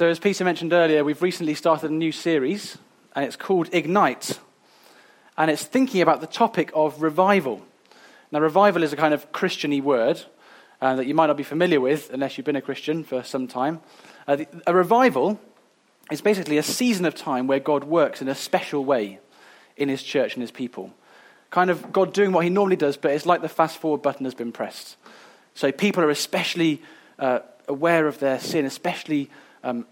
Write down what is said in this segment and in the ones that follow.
So, as Peter mentioned earlier, we've recently started a new series, and it's called Ignite. And it's thinking about the topic of revival. Now, revival is a kind of Christiany word uh, that you might not be familiar with unless you've been a Christian for some time. Uh, the, a revival is basically a season of time where God works in a special way in his church and his people. Kind of God doing what he normally does, but it's like the fast forward button has been pressed. So people are especially uh, aware of their sin, especially um,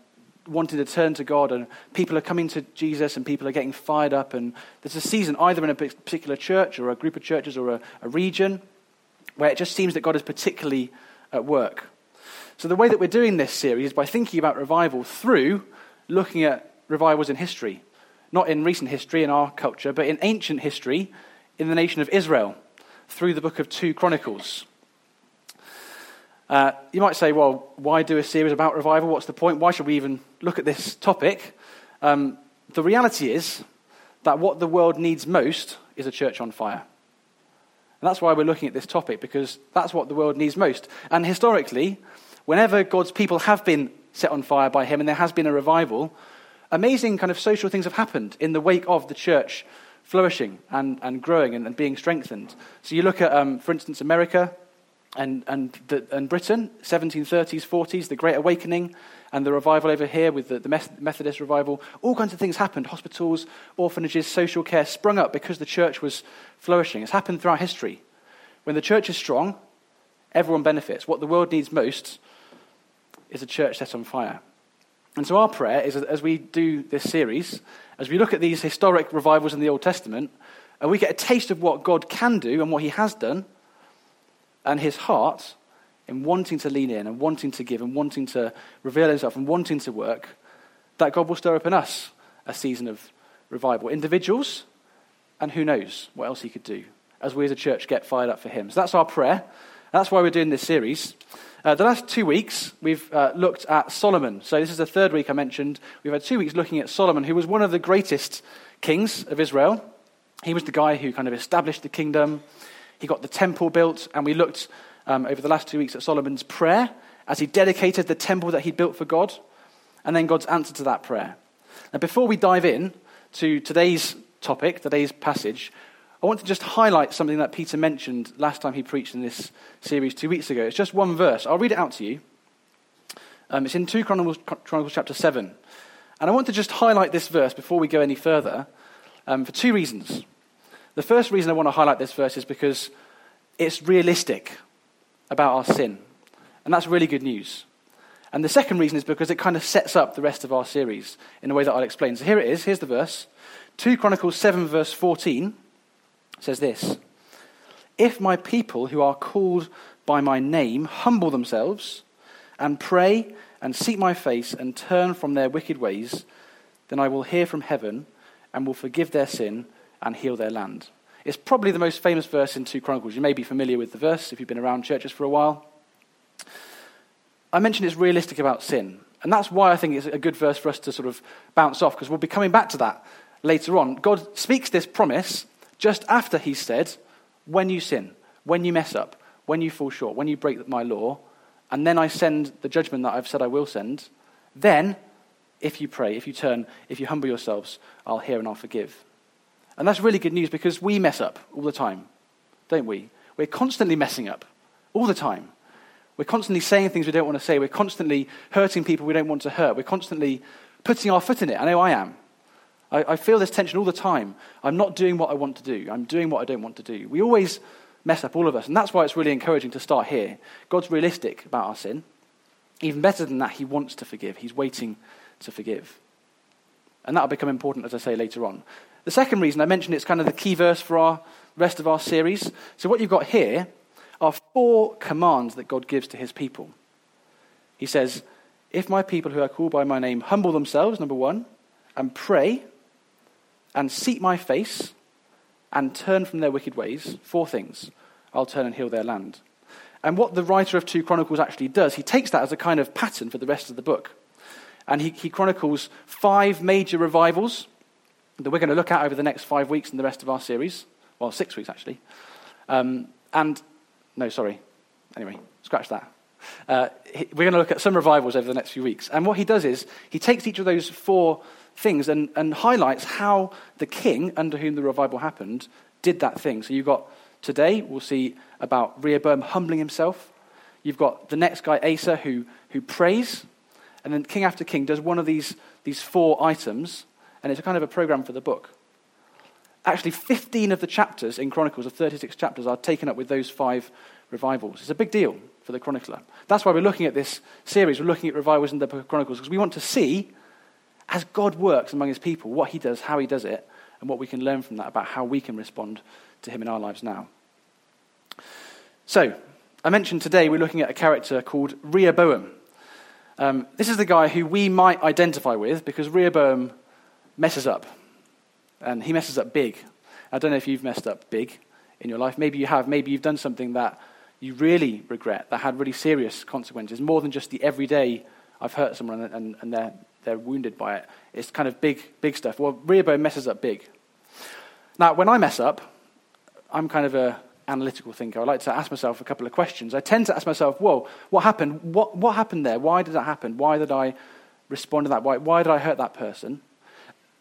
wanting to turn to God, and people are coming to Jesus, and people are getting fired up. And there's a season, either in a particular church or a group of churches or a, a region, where it just seems that God is particularly at work. So, the way that we're doing this series is by thinking about revival through looking at revivals in history. Not in recent history in our culture, but in ancient history in the nation of Israel through the book of 2 Chronicles. Uh, you might say, well, why do a series about revival? What's the point? Why should we even look at this topic? Um, the reality is that what the world needs most is a church on fire. And that's why we're looking at this topic, because that's what the world needs most. And historically, whenever God's people have been set on fire by Him and there has been a revival, amazing kind of social things have happened in the wake of the church flourishing and, and growing and, and being strengthened. So you look at, um, for instance, America and, and, the, and Britain, 1730s, 40s, the Great Awakening, and the revival over here with the, the Methodist revival. All kinds of things happened. Hospitals, orphanages, social care sprung up because the church was flourishing. It's happened throughout history. When the church is strong, everyone benefits. What the world needs most is a church set on fire. And so, our prayer is as we do this series, as we look at these historic revivals in the Old Testament, and we get a taste of what God can do and what He has done, and His heart in wanting to lean in and wanting to give and wanting to reveal Himself and wanting to work, that God will stir up in us a season of revival. Individuals, and who knows what else He could do as we as a church get fired up for Him. So, that's our prayer. That's why we're doing this series. Uh, the last two weeks, we've uh, looked at Solomon. So, this is the third week I mentioned. We've had two weeks looking at Solomon, who was one of the greatest kings of Israel. He was the guy who kind of established the kingdom. He got the temple built, and we looked um, over the last two weeks at Solomon's prayer as he dedicated the temple that he built for God, and then God's answer to that prayer. Now, before we dive in to today's topic, today's passage, I want to just highlight something that Peter mentioned last time he preached in this series two weeks ago. It's just one verse. I'll read it out to you. Um, it's in 2 Chronicles, Chronicles, chapter 7. And I want to just highlight this verse before we go any further um, for two reasons. The first reason I want to highlight this verse is because it's realistic about our sin. And that's really good news. And the second reason is because it kind of sets up the rest of our series in a way that I'll explain. So here it is. Here's the verse 2 Chronicles 7, verse 14 says this If my people who are called by my name humble themselves and pray and seek my face and turn from their wicked ways, then I will hear from heaven and will forgive their sin and heal their land. It's probably the most famous verse in 2 Chronicles. You may be familiar with the verse if you've been around churches for a while. I mentioned it's realistic about sin. And that's why I think it's a good verse for us to sort of bounce off, because we'll be coming back to that later on. God speaks this promise just after he said, When you sin, when you mess up, when you fall short, when you break my law, and then I send the judgment that I've said I will send, then, if you pray, if you turn, if you humble yourselves, I'll hear and I'll forgive. And that's really good news because we mess up all the time, don't we? We're constantly messing up all the time. We're constantly saying things we don't want to say. We're constantly hurting people we don't want to hurt. We're constantly putting our foot in it. I know I am. I, I feel this tension all the time. I'm not doing what I want to do. I'm doing what I don't want to do. We always mess up, all of us. And that's why it's really encouraging to start here. God's realistic about our sin. Even better than that, He wants to forgive. He's waiting to forgive. And that'll become important, as I say, later on. The second reason I mentioned it's kind of the key verse for our rest of our series. So, what you've got here are four commands that God gives to His people. He says, If my people who are called by my name humble themselves, number one, and pray, and seek my face and turn from their wicked ways, four things, I'll turn and heal their land. And what the writer of 2 Chronicles actually does, he takes that as a kind of pattern for the rest of the book. And he, he chronicles five major revivals that we're going to look at over the next five weeks in the rest of our series. Well, six weeks, actually. Um, and, no, sorry. Anyway, scratch that. Uh, we're going to look at some revivals over the next few weeks. And what he does is he takes each of those four things and, and highlights how the king, under whom the revival happened, did that thing. So you've got today, we'll see about Rehoboam humbling himself. You've got the next guy, Asa, who, who prays. And then king after king does one of these, these four items. And it's a kind of a program for the book. Actually, 15 of the chapters in Chronicles, of 36 chapters, are taken up with those five revivals. It's a big deal for the chronicler. That's why we're looking at this series. We're looking at revivals in the book of Chronicles because we want to see, as God works among his people, what he does, how he does it, and what we can learn from that about how we can respond to him in our lives now. So, I mentioned today we're looking at a character called Rehoboam. Um, this is the guy who we might identify with because Rehoboam messes up. And he messes up big. I don't know if you've messed up big in your life. Maybe you have. Maybe you've done something that you really regret, that had really serious consequences, more than just the everyday, I've hurt someone and, and they're, they're wounded by it. It's kind of big, big stuff. Well, Rehoboam messes up big. Now, when I mess up, I'm kind of a analytical thinker. I like to ask myself a couple of questions. I tend to ask myself, whoa, what happened? What, what happened there? Why did that happen? Why did I respond to that? Why, why did I hurt that person?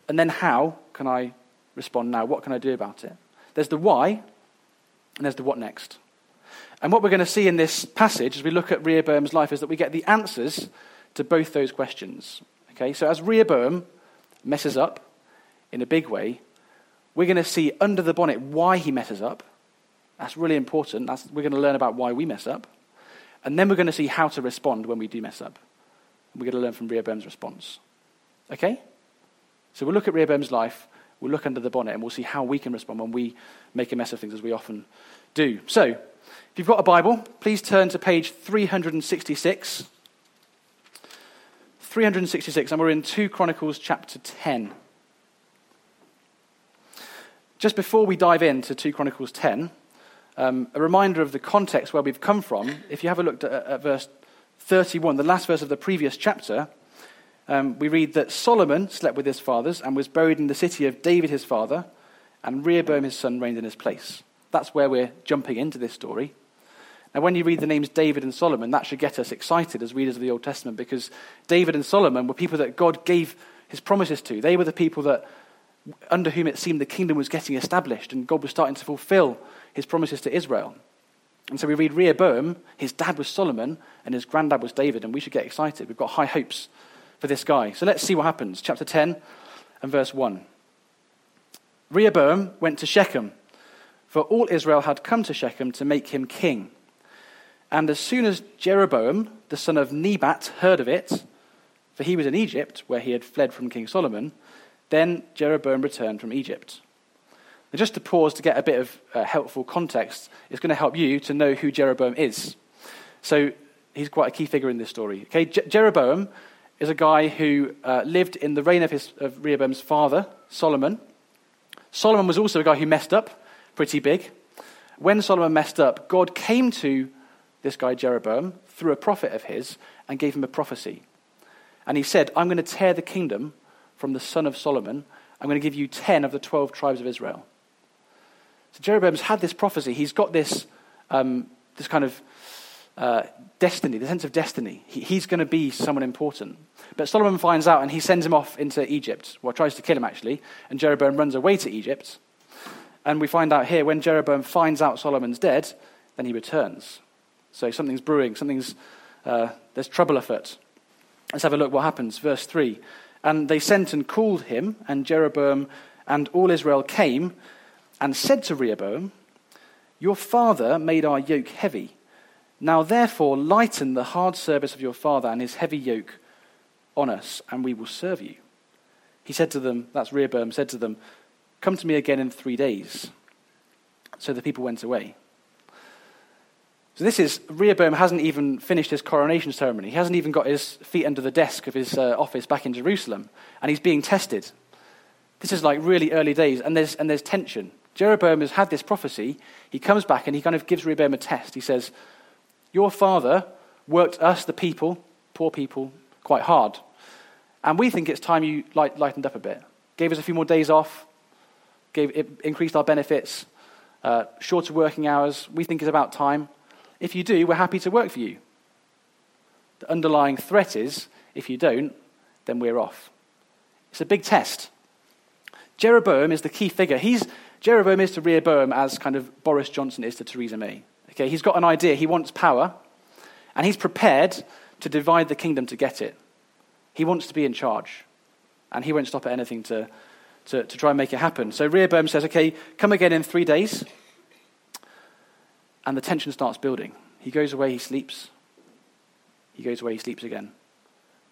And then how can I respond now? What can I do about it? There's the why, and there's the what next. And what we're going to see in this passage as we look at Rehoboam's life is that we get the answers to both those questions. Okay, so as Rehoboam messes up in a big way, we're going to see under the bonnet why he messes up. That's really important. That's, we're going to learn about why we mess up. And then we're going to see how to respond when we do mess up. We're going to learn from Rehoboam's response. Okay? So we'll look at Rehoboam's life, we'll look under the bonnet, and we'll see how we can respond when we make a mess of things, as we often do. So, if you've got a Bible, please turn to page 366. 366, and we're in 2 Chronicles chapter 10. Just before we dive into 2 Chronicles 10, um, a reminder of the context where we've come from. If you have a look at, at verse 31, the last verse of the previous chapter, um, we read that Solomon slept with his fathers and was buried in the city of David his father, and Rehoboam his son reigned in his place. That's where we're jumping into this story. Now, when you read the names David and Solomon, that should get us excited as readers of the Old Testament because David and Solomon were people that God gave his promises to. They were the people that, under whom it seemed the kingdom was getting established and God was starting to fulfill his promises to Israel. And so we read Rehoboam, his dad was Solomon, and his granddad was David, and we should get excited. We've got high hopes for this guy. So let's see what happens. Chapter 10 and verse 1. Rehoboam went to Shechem, for all Israel had come to Shechem to make him king. And as soon as Jeroboam, the son of Nebat, heard of it, for he was in Egypt, where he had fled from King Solomon, then Jeroboam returned from Egypt. Now, just to pause to get a bit of uh, helpful context, it's going to help you to know who Jeroboam is. So he's quite a key figure in this story. Okay, Jeroboam is a guy who uh, lived in the reign of, his, of Rehoboam's father, Solomon. Solomon was also a guy who messed up pretty big. When Solomon messed up, God came to this guy Jeroboam through a prophet of his and gave him a prophecy. And he said, I'm going to tear the kingdom from the son of Solomon. I'm going to give you 10 of the 12 tribes of Israel. So Jeroboam's had this prophecy. He's got this, um, this kind of uh, destiny, the sense of destiny. He, he's going to be someone important. But Solomon finds out and he sends him off into Egypt. Well, tries to kill him actually. And Jeroboam runs away to Egypt. And we find out here when Jeroboam finds out Solomon's dead, then he returns. So something's brewing, something's, uh, there's trouble afoot. Let's have a look what happens. Verse 3. And they sent and called him, and Jeroboam and all Israel came and said to Rehoboam, Your father made our yoke heavy now, therefore, lighten the hard service of your father and his heavy yoke on us, and we will serve you. He said to them, that's Rehoboam, said to them, Come to me again in three days. So the people went away. So this is, Rehoboam hasn't even finished his coronation ceremony. He hasn't even got his feet under the desk of his uh, office back in Jerusalem, and he's being tested. This is like really early days, and there's, and there's tension. Jeroboam has had this prophecy. He comes back and he kind of gives Rehoboam a test. He says, your father worked us, the people, poor people, quite hard. And we think it's time you light, lightened up a bit. Gave us a few more days off, gave, it increased our benefits, uh, shorter working hours. We think it's about time. If you do, we're happy to work for you. The underlying threat is if you don't, then we're off. It's a big test. Jeroboam is the key figure. He's, Jeroboam is to Rehoboam as kind of Boris Johnson is to Theresa May. Okay, he's got an idea. He wants power, and he's prepared to divide the kingdom to get it. He wants to be in charge, and he won't stop at anything to, to, to try and make it happen. So Rehoboam says, Okay, come again in three days. And the tension starts building. He goes away, he sleeps. He goes away, he sleeps again.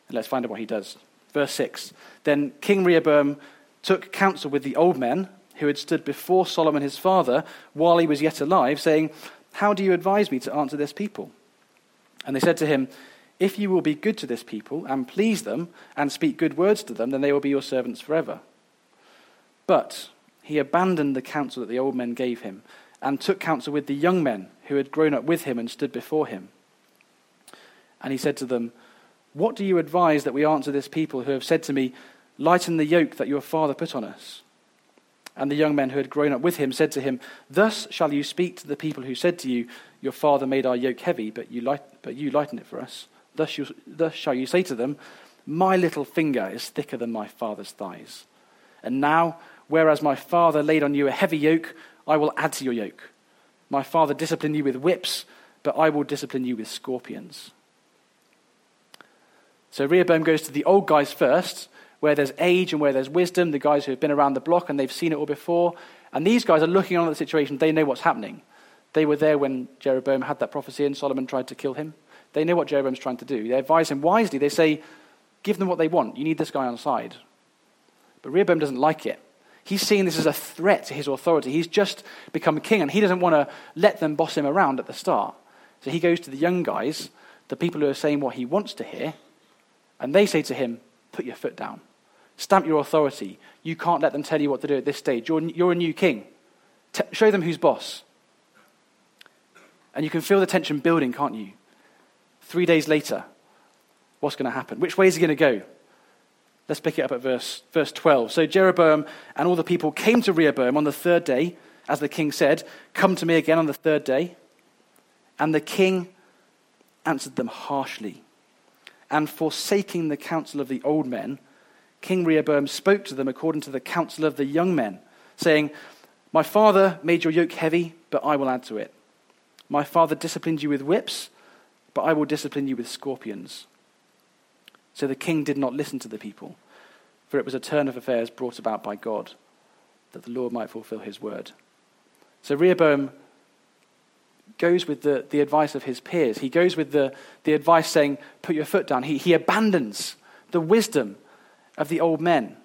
And let's find out what he does. Verse 6 Then King Rehoboam took counsel with the old men who had stood before Solomon his father while he was yet alive, saying, How do you advise me to answer this people? And they said to him, If you will be good to this people and please them and speak good words to them, then they will be your servants forever. But he abandoned the counsel that the old men gave him and took counsel with the young men who had grown up with him and stood before him. And he said to them, What do you advise that we answer this people who have said to me, Lighten the yoke that your father put on us? And the young men who had grown up with him said to him, Thus shall you speak to the people who said to you, Your father made our yoke heavy, but you, light, but you lighten it for us. Thus, you, thus shall you say to them, My little finger is thicker than my father's thighs. And now, whereas my father laid on you a heavy yoke, I will add to your yoke. My father disciplined you with whips, but I will discipline you with scorpions. So Rehoboam goes to the old guys first, where there's age and where there's wisdom, the guys who have been around the block and they've seen it all before. And these guys are looking on at the situation, they know what's happening. They were there when Jeroboam had that prophecy and Solomon tried to kill him. They know what Jeroboam's trying to do. They advise him wisely. They say, Give them what they want. You need this guy on side. But Rehoboam doesn't like it. He's seeing this as a threat to his authority. He's just become king, and he doesn't want to let them boss him around at the start. So he goes to the young guys, the people who are saying what he wants to hear, and they say to him, Put your foot down. Stamp your authority. You can't let them tell you what to do at this stage. You're, you're a new king. T- show them who's boss. And you can feel the tension building, can't you? Three days later, what's going to happen? Which way is he going to go? Let's pick it up at verse, verse 12. So Jeroboam and all the people came to Rehoboam on the third day, as the king said, Come to me again on the third day. And the king answered them harshly. And forsaking the counsel of the old men, King Rehoboam spoke to them according to the counsel of the young men, saying, My father made your yoke heavy, but I will add to it. My father disciplined you with whips, but I will discipline you with scorpions. So the king did not listen to the people, for it was a turn of affairs brought about by God, that the Lord might fulfill his word. So Rehoboam goes with the, the advice of his peers. He goes with the, the advice saying, put your foot down. He, he abandons the wisdom of the old men.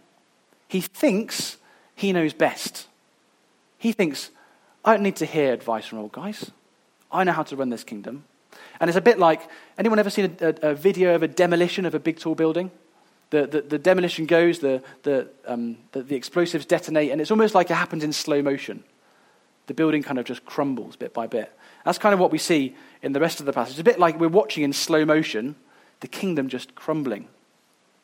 He thinks he knows best. He thinks, I don't need to hear advice from old guys. I know how to run this kingdom. And it's a bit like anyone ever seen a, a, a video of a demolition of a big tall building? The, the, the demolition goes, the, the, um, the, the explosives detonate, and it's almost like it happens in slow motion. The building kind of just crumbles bit by bit. That's kind of what we see in the rest of the passage. It's a bit like we're watching in slow motion the kingdom just crumbling.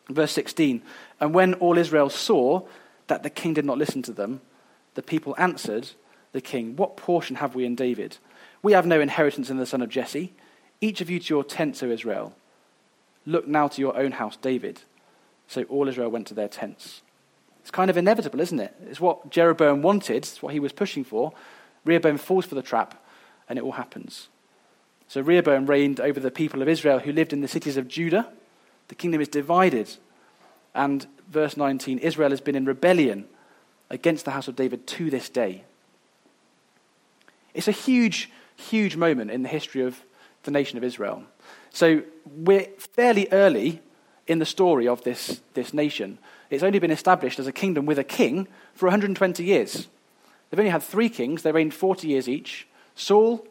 Verse 16 And when all Israel saw that the king did not listen to them, the people answered the king, What portion have we in David? We have no inheritance in the son of Jesse. Each of you to your tents, O Israel. Look now to your own house, David. So all Israel went to their tents. It's kind of inevitable, isn't it? It's what Jeroboam wanted, it's what he was pushing for. Rehoboam falls for the trap, and it all happens. So Rehoboam reigned over the people of Israel who lived in the cities of Judah. The kingdom is divided. And verse 19 Israel has been in rebellion against the house of David to this day. It's a huge, huge moment in the history of the nation of Israel. So we're fairly early in the story of this, this nation. It's only been established as a kingdom with a king for 120 years. They've only had three kings, they reigned 40 years each. Saul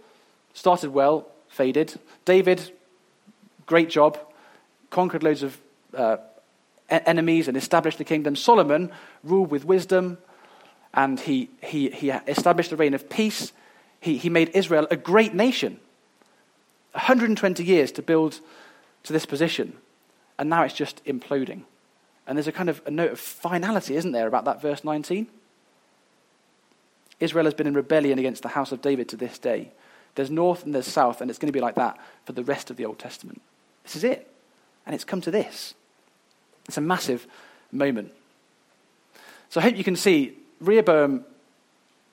started well, faded. David, great job, conquered loads of uh, enemies and established the kingdom. Solomon ruled with wisdom and he, he, he established a reign of peace. He, he made Israel a great nation. 120 years to build to this position, and now it's just imploding. And there's a kind of a note of finality, isn't there, about that verse 19? Israel has been in rebellion against the house of David to this day. There's north and there's south, and it's going to be like that for the rest of the Old Testament. This is it. And it's come to this. It's a massive moment. So I hope you can see Rehoboam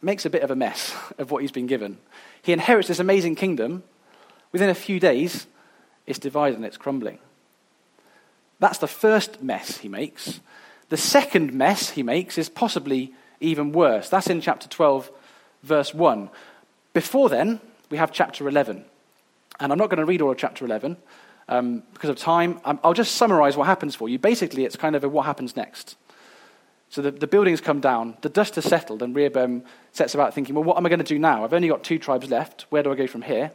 makes a bit of a mess of what he's been given. He inherits this amazing kingdom. Within a few days, it's divided and it's crumbling. That's the first mess he makes. The second mess he makes is possibly even worse. That's in chapter 12, verse 1. Before then, we have chapter 11. And I'm not going to read all of chapter 11 um, because of time. Um, I'll just summarize what happens for you. Basically, it's kind of a what happens next. So the, the buildings come down, the dust has settled, and Rehoboam sets about thinking, well, what am I going to do now? I've only got two tribes left. Where do I go from here?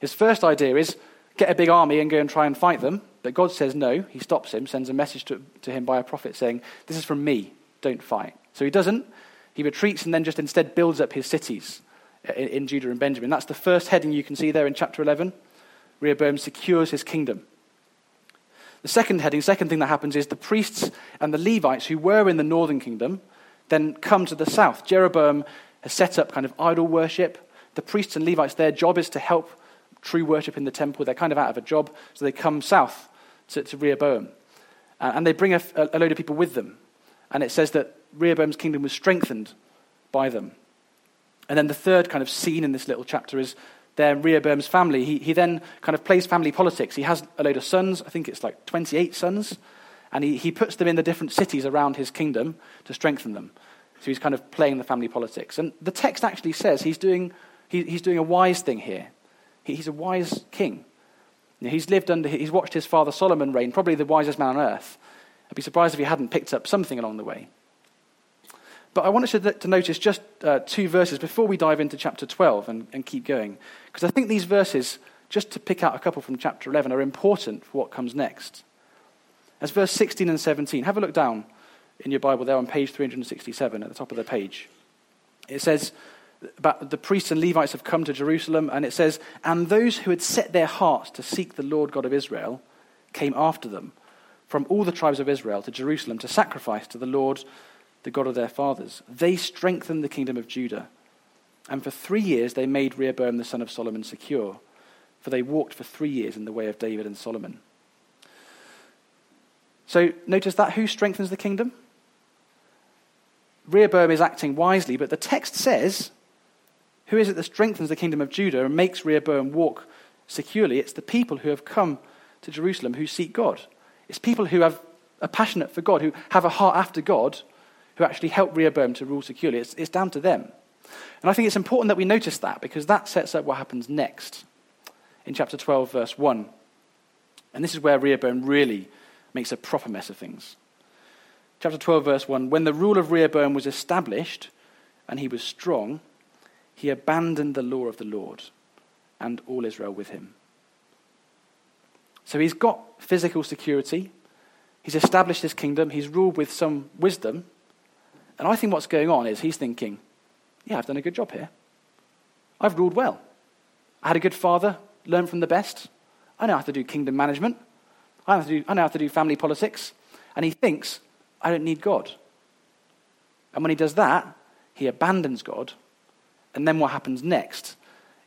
His first idea is get a big army and go and try and fight them. But God says no. He stops him, sends a message to, to him by a prophet saying, This is from me, don't fight. So he doesn't. He retreats and then just instead builds up his cities in, in Judah and Benjamin. That's the first heading you can see there in chapter 11. Rehoboam secures his kingdom. The second heading, second thing that happens is the priests and the Levites who were in the northern kingdom then come to the south. Jeroboam has set up kind of idol worship. The priests and Levites, their job is to help true worship in the temple. They're kind of out of a job, so they come south to, to Rehoboam. Uh, and they bring a, a load of people with them. And it says that Rehoboam's kingdom was strengthened by them. And then the third kind of scene in this little chapter is there Rehoboam's family. He, he then kind of plays family politics. He has a load of sons, I think it's like 28 sons, and he, he puts them in the different cities around his kingdom to strengthen them. So he's kind of playing the family politics. And the text actually says he's doing, he, he's doing a wise thing here. He, he's a wise king. He's lived under, he's watched his father Solomon reign, probably the wisest man on earth. I'd be surprised if he hadn't picked up something along the way. But I wanted to, to notice just uh, two verses before we dive into chapter 12 and, and keep going. Because I think these verses, just to pick out a couple from chapter 11, are important for what comes next. As verse 16 and 17, have a look down in your Bible there on page 367 at the top of the page. It says, about the priests and Levites have come to Jerusalem, and it says, And those who had set their hearts to seek the Lord God of Israel came after them from all the tribes of Israel to Jerusalem to sacrifice to the Lord the God of their fathers. They strengthened the kingdom of Judah. And for three years they made Rehoboam the son of Solomon secure, for they walked for three years in the way of David and Solomon. So notice that who strengthens the kingdom? Rehoboam is acting wisely, but the text says, Who is it that strengthens the kingdom of Judah and makes Rehoboam walk securely? It's the people who have come to Jerusalem who seek God. It's people who have, are passionate for God, who have a heart after God, who actually helped Rehoboam to rule securely. It's, it's down to them. And I think it's important that we notice that because that sets up what happens next in chapter 12, verse 1. And this is where Rehoboam really makes a proper mess of things. Chapter 12, verse 1 When the rule of Rehoboam was established and he was strong, he abandoned the law of the Lord and all Israel with him. So he's got physical security, he's established his kingdom, he's ruled with some wisdom, and I think what's going on is he's thinking, yeah, I've done a good job here. I've ruled well. I had a good father, learned from the best. I know how to do kingdom management. I know how to do, I know how to do family politics. And he thinks, I don't need God. And when he does that, he abandons God. And then what happens next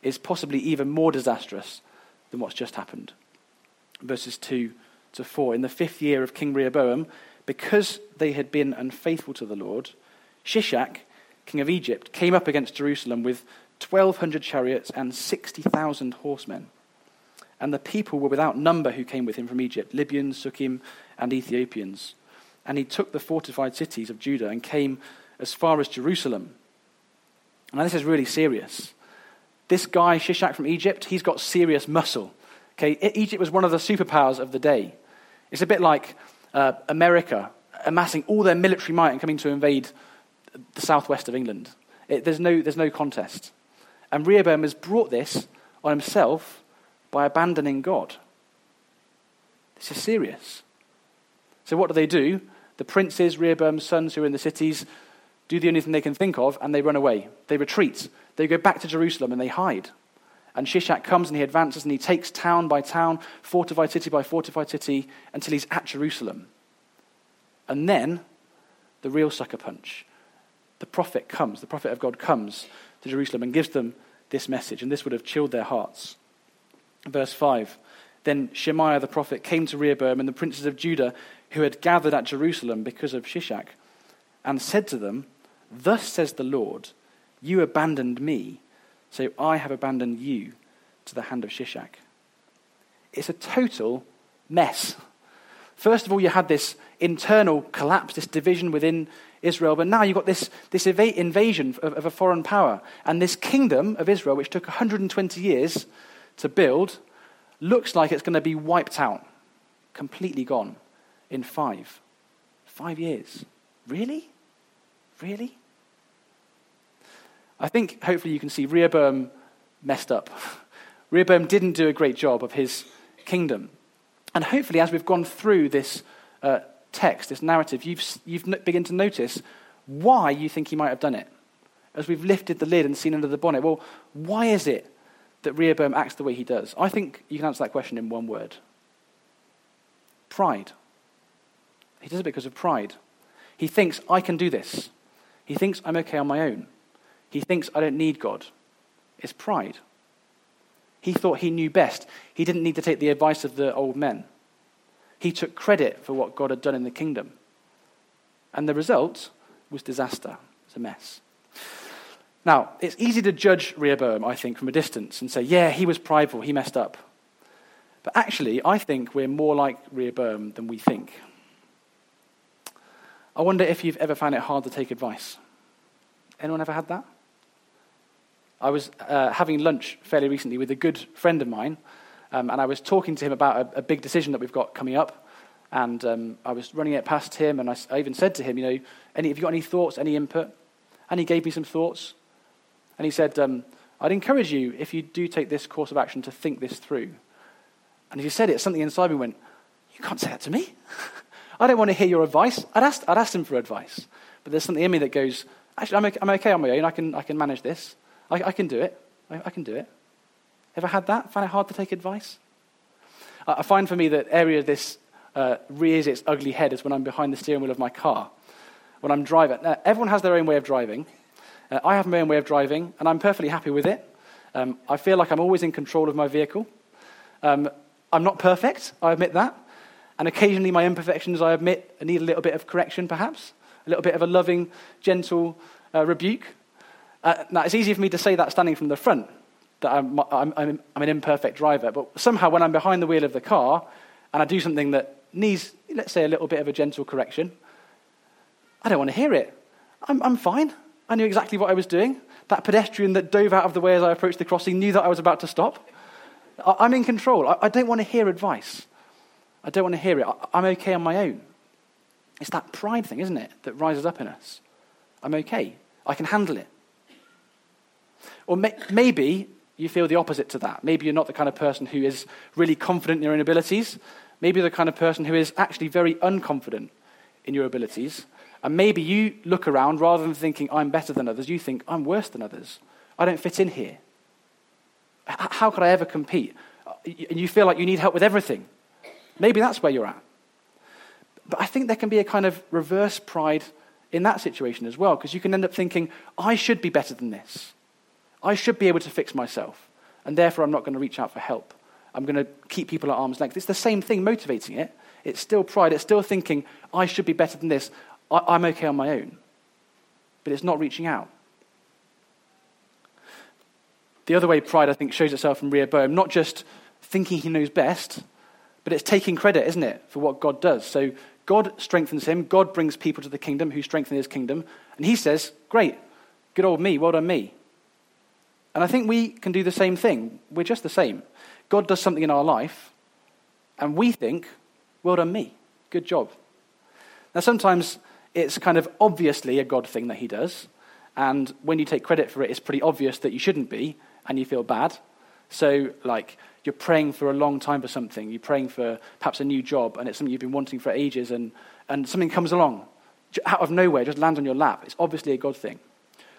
is possibly even more disastrous than what's just happened. Verses 2 to 4. In the fifth year of King Rehoboam, because they had been unfaithful to the Lord, Shishak, king of Egypt, came up against Jerusalem with 1,200 chariots and 60,000 horsemen. And the people were without number who came with him from Egypt Libyans, Sukkim, and Ethiopians. And he took the fortified cities of Judah and came as far as Jerusalem. Now, this is really serious. This guy, Shishak from Egypt, he's got serious muscle. Okay, Egypt was one of the superpowers of the day. It's a bit like uh, America amassing all their military might and coming to invade the southwest of England. It, there's, no, there's no contest. And Rehoboam has brought this on himself by abandoning God. This is serious. So, what do they do? The princes, Rehoboam's sons who are in the cities, do the only thing they can think of and they run away. They retreat. They go back to Jerusalem and they hide. And Shishak comes and he advances and he takes town by town, fortified city by fortified city, until he's at Jerusalem. And then the real sucker punch. The prophet comes, the prophet of God comes to Jerusalem and gives them this message, and this would have chilled their hearts. Verse 5 Then Shemaiah the prophet came to Rehoboam and the princes of Judah who had gathered at Jerusalem because of Shishak and said to them, Thus says the Lord, You abandoned me, so I have abandoned you to the hand of Shishak. It's a total mess. First of all, you had this internal collapse, this division within Israel, but now you've got this, this invasion of, of a foreign power. And this kingdom of Israel, which took 120 years to build, looks like it's going to be wiped out, completely gone in five. Five years. Really? Really? I think hopefully you can see Rehoboam messed up. Rehoboam didn't do a great job of his kingdom. And hopefully, as we've gone through this uh, text, this narrative, you've, you've begun to notice why you think he might have done it. As we've lifted the lid and seen under the bonnet, well, why is it that Rehoboam acts the way he does? I think you can answer that question in one word pride. He does it because of pride. He thinks, I can do this. He thinks, I'm okay on my own. He thinks, I don't need God. It's pride. He thought he knew best. He didn't need to take the advice of the old men. He took credit for what God had done in the kingdom. And the result was disaster. It's a mess. Now, it's easy to judge Rehoboam, I think, from a distance and say, yeah, he was prideful, he messed up. But actually, I think we're more like Rehoboam than we think. I wonder if you've ever found it hard to take advice. Anyone ever had that? I was uh, having lunch fairly recently with a good friend of mine, um, and I was talking to him about a, a, big decision that we've got coming up. And um, I was running it past him, and I, I, even said to him, you know, any, have you got any thoughts, any input? And he gave me some thoughts. And he said, um, I'd encourage you, if you do take this course of action, to think this through. And as he said it, something inside me went, You can't say that to me. I don't want to hear your advice. I'd asked, I'd asked him for advice. But there's something in me that goes, Actually, I'm okay, I'm okay on my own. I can, I can manage this. I, I can do it. I, I, can do it. Ever had that? Find it hard to take advice? I, I find for me that area this uh, rears its ugly head is when I'm behind the steering wheel of my car. When I'm driving. Now, everyone has their own way of driving. Uh, I have my own way of driving, and I'm perfectly happy with it. Um, I feel like I'm always in control of my vehicle. Um, I'm not perfect, I admit that. And occasionally, my imperfections, I admit, need a little bit of correction, perhaps, a little bit of a loving, gentle uh, rebuke. Uh, now, it's easy for me to say that standing from the front, that I'm, I'm, I'm, I'm an imperfect driver, but somehow when I'm behind the wheel of the car and I do something that needs, let's say, a little bit of a gentle correction, I don't want to hear it. I'm, I'm fine. I knew exactly what I was doing. That pedestrian that dove out of the way as I approached the crossing knew that I was about to stop. I, am in control. I, don't want to hear advice. I don't want to hear it. I, I'm okay on my own. It's that pride thing, isn't it, that rises up in us. I'm okay. I can handle it. Or may, maybe you feel the opposite to that. Maybe you're not the kind of person who is really confident in your own abilities. Maybe you're the kind of person who is actually very unconfident in your abilities. And maybe you look around rather than thinking, I'm better than others, you think, I'm worse than others. I don't fit in here. How could I ever compete? And you feel like you need help with everything. Maybe that's where you're at. But I think there can be a kind of reverse pride in that situation as well, because you can end up thinking, I should be better than this. I should be able to fix myself, and therefore I'm not going to reach out for help. I'm going to keep people at arm's length. It's the same thing motivating it. It's still pride. It's still thinking, I should be better than this. I- am okay on my own. But it's not reaching out. The other way pride, I think, shows itself in Rehoboam, not just thinking he knows best, but it's taking credit, isn't it, for what God does. So God strengthens him. God brings people to the kingdom who strengthen his kingdom. And he says, Great, good old me, well done me. And I think we can do the same thing. We're just the same. God does something in our life, and we think, well done me, good job. Now, sometimes it's kind of obviously a God thing that he does, and when you take credit for it, it's pretty obvious that you shouldn't be, and you feel bad. So, like, you're praying for a long time for something, you're praying for perhaps a new job, and it's something you've been wanting for ages, and, and something comes along out of nowhere, just lands on your lap. It's obviously a God thing.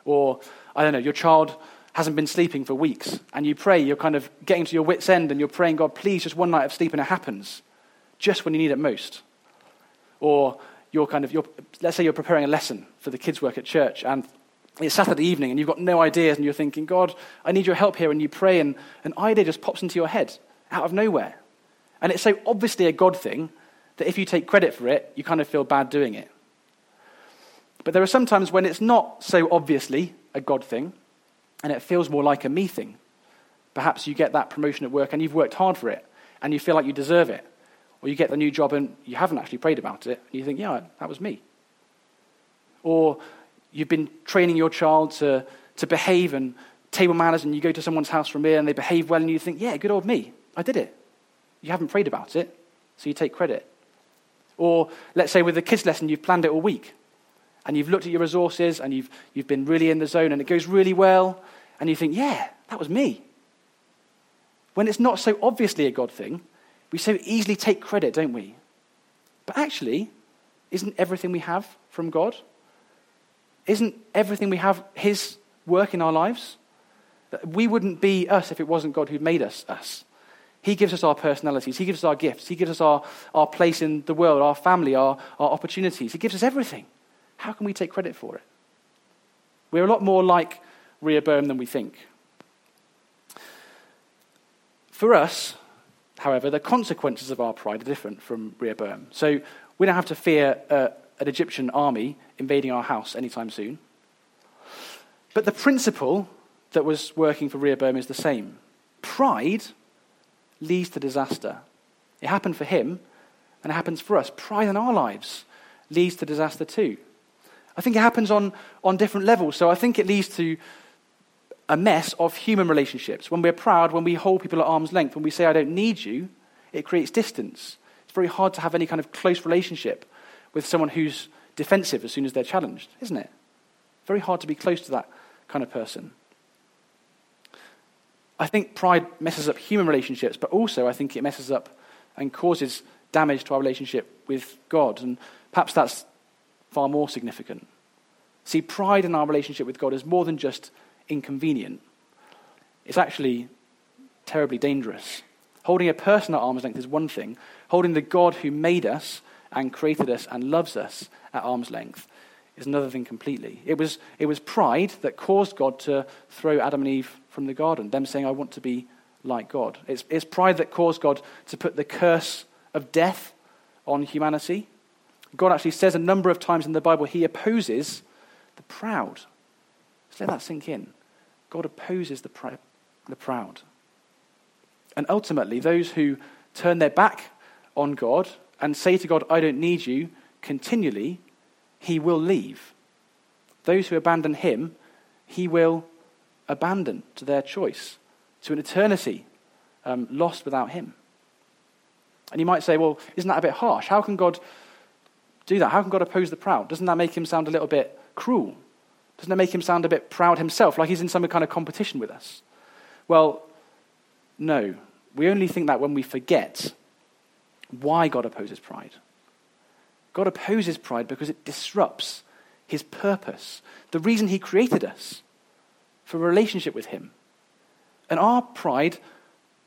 Or, I don't know, your child hasn't been sleeping for weeks, and you pray, you're kind of getting to your wits' end, and you're praying, God, please, just one night of sleep, and it happens, just when you need it most. Or you're kind of, you're, let's say you're preparing a lesson for the kids' work at church, and it's Saturday evening, and you've got no ideas, and you're thinking, God, I need your help here, and you pray, and an idea just pops into your head out of nowhere. And it's so obviously a God thing that if you take credit for it, you kind of feel bad doing it. But there are some times when it's not so obviously a God thing, and it feels more like a me thing. Perhaps you get that promotion at work and you've worked hard for it, and you feel like you deserve it. Or you get the new job and you haven't actually prayed about it, and you think, yeah, that was me. Or you've been training your child to, to behave and table manners, and you go to someone's house a meal and they behave well, and you think, yeah, good old me, I did it. You haven't prayed about it, so you take credit. Or let's say with the kids' lesson, you've planned it all week, and you've looked at your resources, and you've, you've been really in the zone, and it goes really well, and you think, yeah, that was me. When it's not so obviously a God thing, we so easily take credit, don't we? But actually, isn't everything we have from God? Isn't everything we have His work in our lives? We wouldn't be us if it wasn't God who made us us. He gives us our personalities, He gives us our gifts, He gives us our, our place in the world, our family, our, our opportunities. He gives us everything. How can we take credit for it? We're a lot more like Rehoboam than we think. For us, however, the consequences of our pride are different from Rehoboam. So we don't have to fear uh, an Egyptian army invading our house anytime soon. But the principle that was working for Rehoboam is the same. Pride leads to disaster. It happened for him, and it happens for us. Pride in our lives leads to disaster too. I think it happens on, on different levels. So I think it leads to a mess of human relationships. When we're proud, when we hold people at arm's length, when we say, I don't need you, it creates distance. It's very hard to have any kind of close relationship with someone who's defensive as soon as they're challenged, isn't it? Very hard to be close to that kind of person. I think pride messes up human relationships, but also I think it messes up and causes damage to our relationship with God. And perhaps that's far more significant. See, pride in our relationship with God is more than just inconvenient, it's actually terribly dangerous. Holding a person at arm's length is one thing, holding the God who made us and created us and loves us at arm's length is another thing completely. It was, it was pride that caused God to throw Adam and Eve from the garden, them saying, I want to be like God. It's, it's pride that caused God to put the curse of death on humanity. God actually says a number of times in the Bible he opposes the proud. Let's let that sink in. God opposes the, pr- the proud. And ultimately, those who turn their back on God and say to God, I don't need you, continually, he will leave. Those who abandon him, he will abandon to their choice, to an eternity um, lost without him. And you might say, well, isn't that a bit harsh? How can God do that? How can God oppose the proud? Doesn't that make him sound a little bit cruel? Doesn't that make him sound a bit proud himself, like he's in some kind of competition with us? Well, no. We only think that when we forget why God opposes pride. God opposes pride because it disrupts his purpose, the reason he created us for a relationship with him. And our pride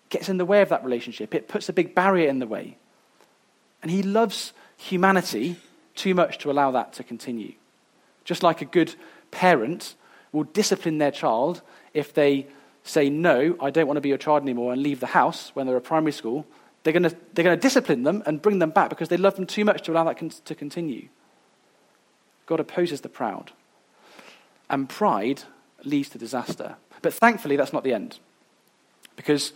gets in the way of that relationship, it puts a big barrier in the way. And he loves humanity too much to allow that to continue. Just like a good parent will discipline their child if they say, No, I don't want to be your child anymore, and leave the house when they're at primary school, they're going to, they're going to discipline them and bring them back because they love them too much to allow that con- to continue. God opposes the proud. And pride leads to disaster. But thankfully, that's not the end. Because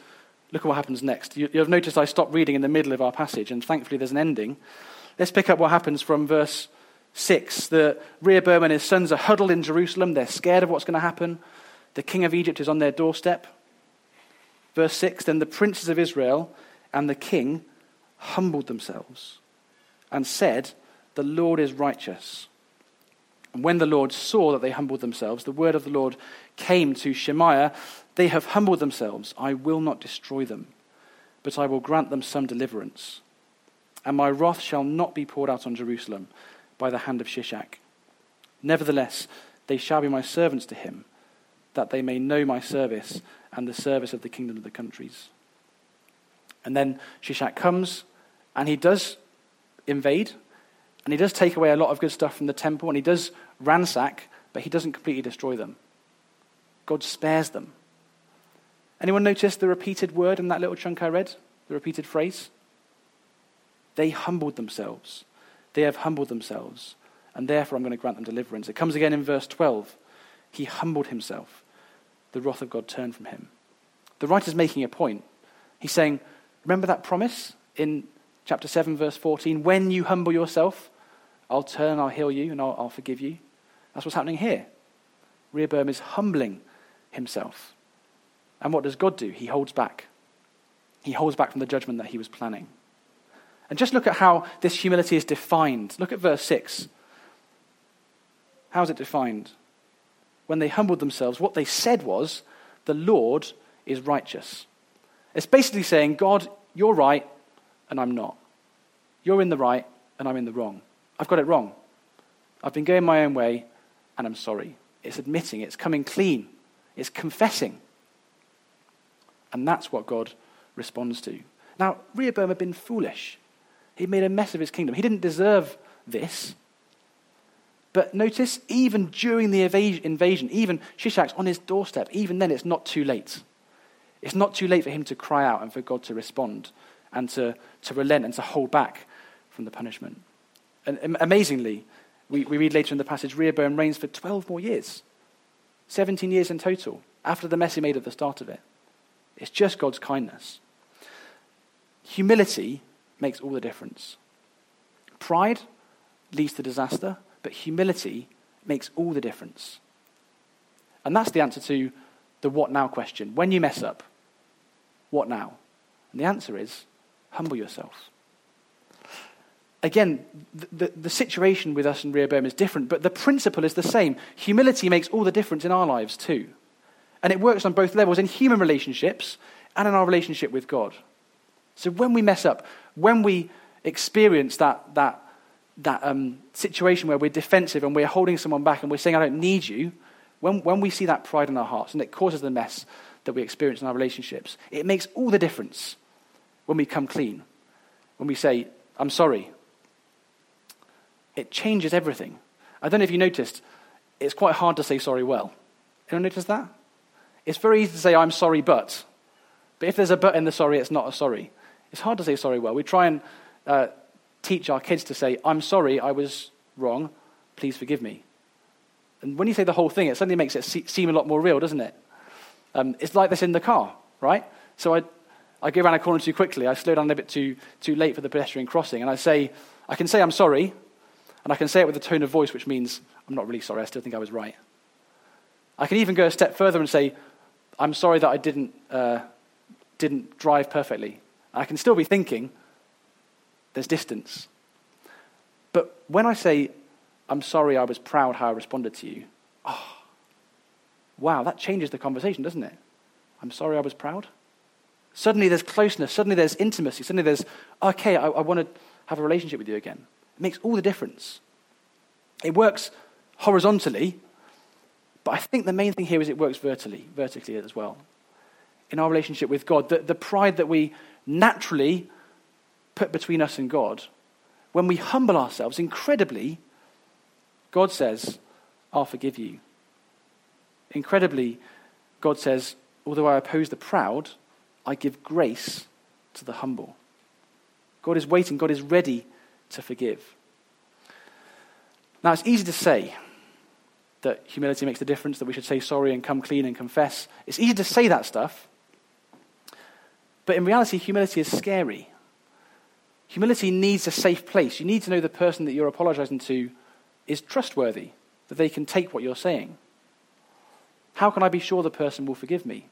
look at what happens next. You, you'll notice I stopped reading in the middle of our passage, and thankfully, there's an ending. Let's pick up what happens from verse 6. The Rehoboam and his sons are huddled in Jerusalem. They're scared of what's going to happen. The king of Egypt is on their doorstep. Verse 6 Then the princes of Israel and the king humbled themselves and said, The Lord is righteous. And when the Lord saw that they humbled themselves, the word of the Lord came to Shemaiah They have humbled themselves. I will not destroy them, but I will grant them some deliverance. And my wrath shall not be poured out on Jerusalem by the hand of Shishak. Nevertheless, they shall be my servants to him, that they may know my service and the service of the kingdom of the countries. And then Shishak comes and he does invade and he does take away a lot of good stuff from the temple and he does ransack, but he doesn't completely destroy them. God spares them. Anyone notice the repeated word in that little chunk I read? The repeated phrase? They humbled themselves. They have humbled themselves, and therefore I'm going to grant them deliverance. It comes again in verse 12. He humbled himself. The wrath of God turned from him. The writer's making a point. He's saying, Remember that promise in chapter 7, verse 14? When you humble yourself, I'll turn, I'll heal you, and I'll, I'll forgive you. That's what's happening here. Rehoboam is humbling himself. And what does God do? He holds back. He holds back from the judgment that he was planning. And just look at how this humility is defined. Look at verse 6. How is it defined? When they humbled themselves, what they said was, The Lord is righteous. It's basically saying, God, you're right, and I'm not. You're in the right, and I'm in the wrong. I've got it wrong. I've been going my own way, and I'm sorry. It's admitting, it's coming clean, it's confessing. And that's what God responds to. Now, Rehoboam had been foolish. He made a mess of his kingdom. He didn't deserve this. But notice, even during the invasion, even Shishak's on his doorstep, even then it's not too late. It's not too late for him to cry out and for God to respond and to, to relent and to hold back from the punishment. And amazingly, we, we read later in the passage, Rehoboam reigns for 12 more years, 17 years in total, after the mess he made at the start of it. It's just God's kindness. Humility makes all the difference. Pride leads to disaster, but humility makes all the difference. And that's the answer to the what now question. When you mess up, what now? And the answer is humble yourself. Again, the, the, the, situation with us in Rehoboam is different, but the principle is the same. Humility makes all the difference in our lives too. And it works on both levels in human relationships and in our relationship with God. So when we mess up, when we experience that, that, that um, situation where we're defensive and we're holding someone back and we're saying, I don't need you, when, when we see that pride in our hearts and it causes the mess, that we experience in our relationships. It makes all the difference when we come clean, when we say, I'm sorry. It changes everything. I don't know if you noticed, it's quite hard to say sorry well. Anyone notice that? It's very easy to say, I'm sorry, but. But if there's a but in the sorry, it's not a sorry. It's hard to say sorry well. We try and uh, teach our kids to say, I'm sorry, I was wrong, please forgive me. And when you say the whole thing, it suddenly makes it seem a lot more real, doesn't it? Um, it's like this in the car, right? So I, I go around a corner too quickly, I slow down a bit too, too late for the pedestrian crossing, and I say, I can say I'm sorry, and I can say it with a tone of voice which means I'm not really sorry, I still think I was right. I can even go a step further and say, I'm sorry that I didn't, uh, didn't drive perfectly. I can still be thinking, there's distance. But when I say, I'm sorry I was proud how I responded to you, oh, Wow, that changes the conversation, doesn't it? I'm sorry I was proud. Suddenly there's closeness. Suddenly there's intimacy. Suddenly there's, okay, I, I want to have a relationship with you again. It makes all the difference. It works horizontally, but I think the main thing here is it works vertically, vertically as well. In our relationship with God, the, the pride that we naturally put between us and God, when we humble ourselves incredibly, God says, I'll forgive you. Incredibly, God says, although I oppose the proud, I give grace to the humble. God is waiting, God is ready to forgive. Now, it's easy to say that humility makes the difference, that we should say sorry and come clean and confess. It's easy to say that stuff, but in reality, humility is scary. Humility needs a safe place. You need to know the person that you're apologizing to is trustworthy, that they can take what you're saying. How can I be sure the person will forgive me?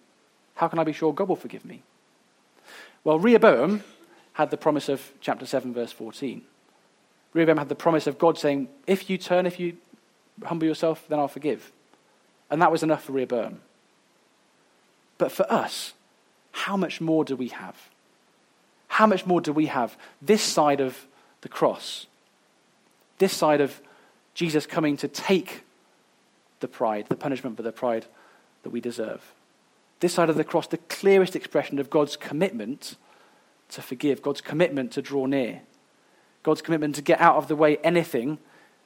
How can I be sure God will forgive me? Well, Rehoboam had the promise of chapter 7, verse 14. Rehoboam had the promise of God saying, If you turn, if you humble yourself, then I'll forgive. And that was enough for Rehoboam. But for us, how much more do we have? How much more do we have this side of the cross? This side of Jesus coming to take the pride, the punishment for the pride that we deserve. This side of the cross, the clearest expression of God's commitment to forgive, God's commitment to draw near, God's commitment to get out of the way anything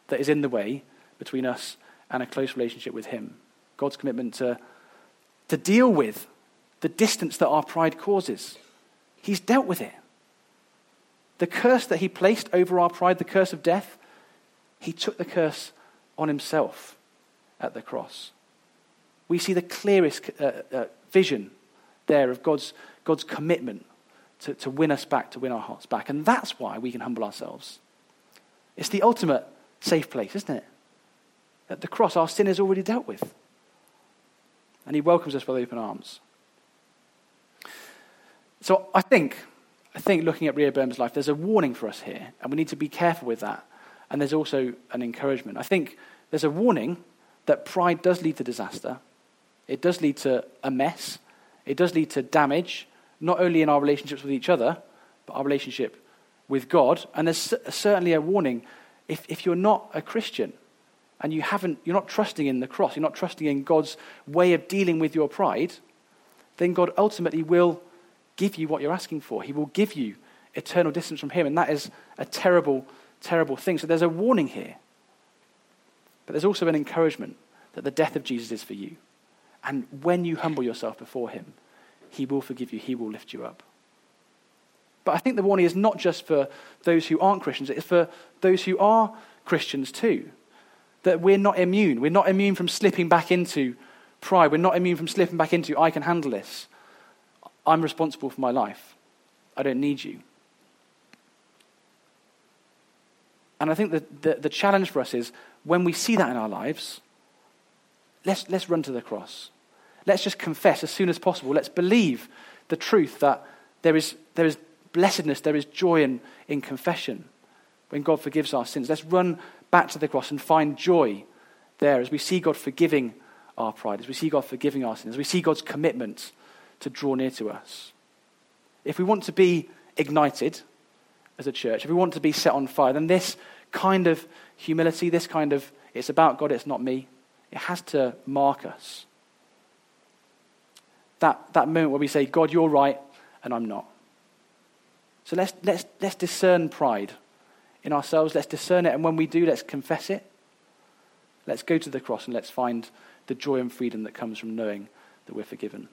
that is in the way between us and a close relationship with Him. God's commitment to, to deal with the distance that our pride causes. He's dealt with it. The curse that he placed over our pride, the curse of death, he took the curse on himself at the cross. We see the clearest uh, uh, vision there of God's, God's commitment to, to win us back, to win our hearts back. And that's why we can humble ourselves. It's the ultimate safe place, isn't it? At the cross, our sin is already dealt with. And he welcomes us with open arms. So I think, I think looking at Rehoboam's life, there's a warning for us here, and we need to be careful with that. And there's also an encouragement. I think there's a warning that pride does lead to disaster. It does lead to a mess. It does lead to damage, not only in our relationships with each other, but our relationship with God. And there's certainly a warning if, if you're not a Christian and you haven't, you're not trusting in the cross, you're not trusting in God's way of dealing with your pride, then God ultimately will give you what you're asking for. He will give you eternal distance from Him. And that is a terrible, terrible thing. So there's a warning here. But there's also an encouragement that the death of Jesus is for you. And when you humble yourself before Him, He will forgive you, He will lift you up. But I think the warning is not just for those who aren't Christians, it's for those who are Christians too. That we're not immune. We're not immune from slipping back into pride. We're not immune from slipping back into, I can handle this. I'm responsible for my life. I don't need you. And I think that the, the challenge for us is when we see that in our lives, let's, let's run to the cross. Let's just confess as soon as possible. Let's believe the truth that there is, there is blessedness, there is joy in, in confession when God forgives our sins. Let's run back to the cross and find joy there as we see God forgiving our pride, as we see God forgiving our sins, as we see God's commitment to draw near to us. If we want to be ignited as a church, if we want to be set on fire, then this kind of humility, this kind of, it's about God, it's not me, it has to mark us. That, that moment where we say, God, you're right, and I'm not. So let's, let's, let's discern pride in ourselves. Let's discern it. And when we do, let's confess it. Let's go to the cross and let's find the joy and freedom that comes from knowing that we're forgiven.